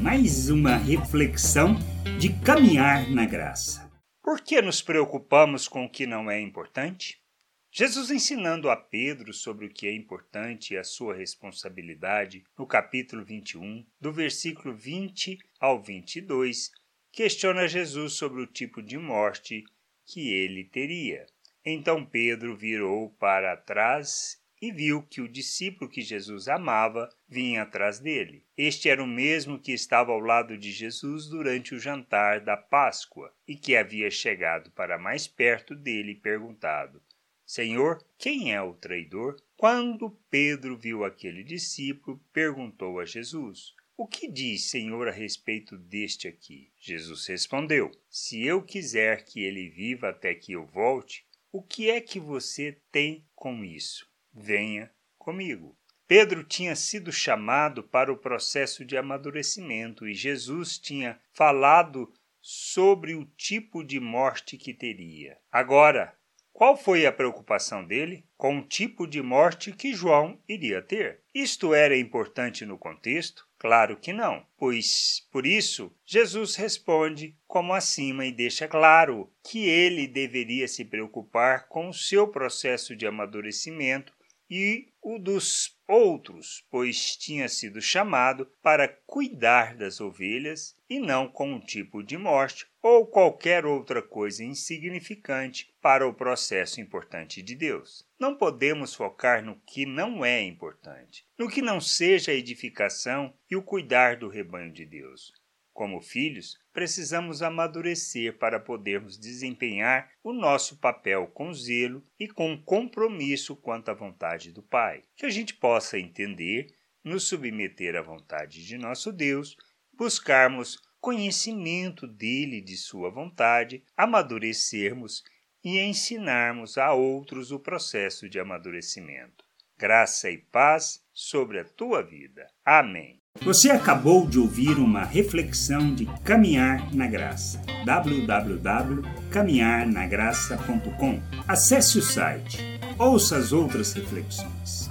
mais uma reflexão de caminhar na graça. Por que nos preocupamos com o que não é importante? Jesus ensinando a Pedro sobre o que é importante e a sua responsabilidade, no capítulo 21, do versículo 20 ao 22, questiona Jesus sobre o tipo de morte que ele teria. Então Pedro virou para trás e viu que o discípulo que Jesus amava vinha atrás dele. Este era o mesmo que estava ao lado de Jesus durante o jantar da Páscoa e que havia chegado para mais perto dele e perguntado: Senhor, quem é o traidor? Quando Pedro viu aquele discípulo, perguntou a Jesus: O que diz, Senhor, a respeito deste aqui? Jesus respondeu: Se eu quiser que ele viva até que eu volte, o que é que você tem com isso? Venha comigo. Pedro tinha sido chamado para o processo de amadurecimento e Jesus tinha falado sobre o tipo de morte que teria. Agora, qual foi a preocupação dele com o tipo de morte que João iria ter? Isto era importante no contexto? Claro que não, pois por isso Jesus responde como acima e deixa claro que ele deveria se preocupar com o seu processo de amadurecimento e o dos outros, pois tinha sido chamado para cuidar das ovelhas e não com um tipo de morte ou qualquer outra coisa insignificante para o processo importante de Deus. Não podemos focar no que não é importante, no que não seja a edificação e o cuidar do rebanho de Deus. Como filhos, precisamos amadurecer para podermos desempenhar o nosso papel com zelo e com compromisso quanto à vontade do Pai. Que a gente possa entender, nos submeter à vontade de nosso Deus, buscarmos conhecimento dele e de sua vontade, amadurecermos e ensinarmos a outros o processo de amadurecimento. Graça e paz sobre a tua vida. Amém. Você acabou de ouvir uma reflexão de Caminhar na Graça. www.caminharnagraça.com. Acesse o site. Ouça as outras reflexões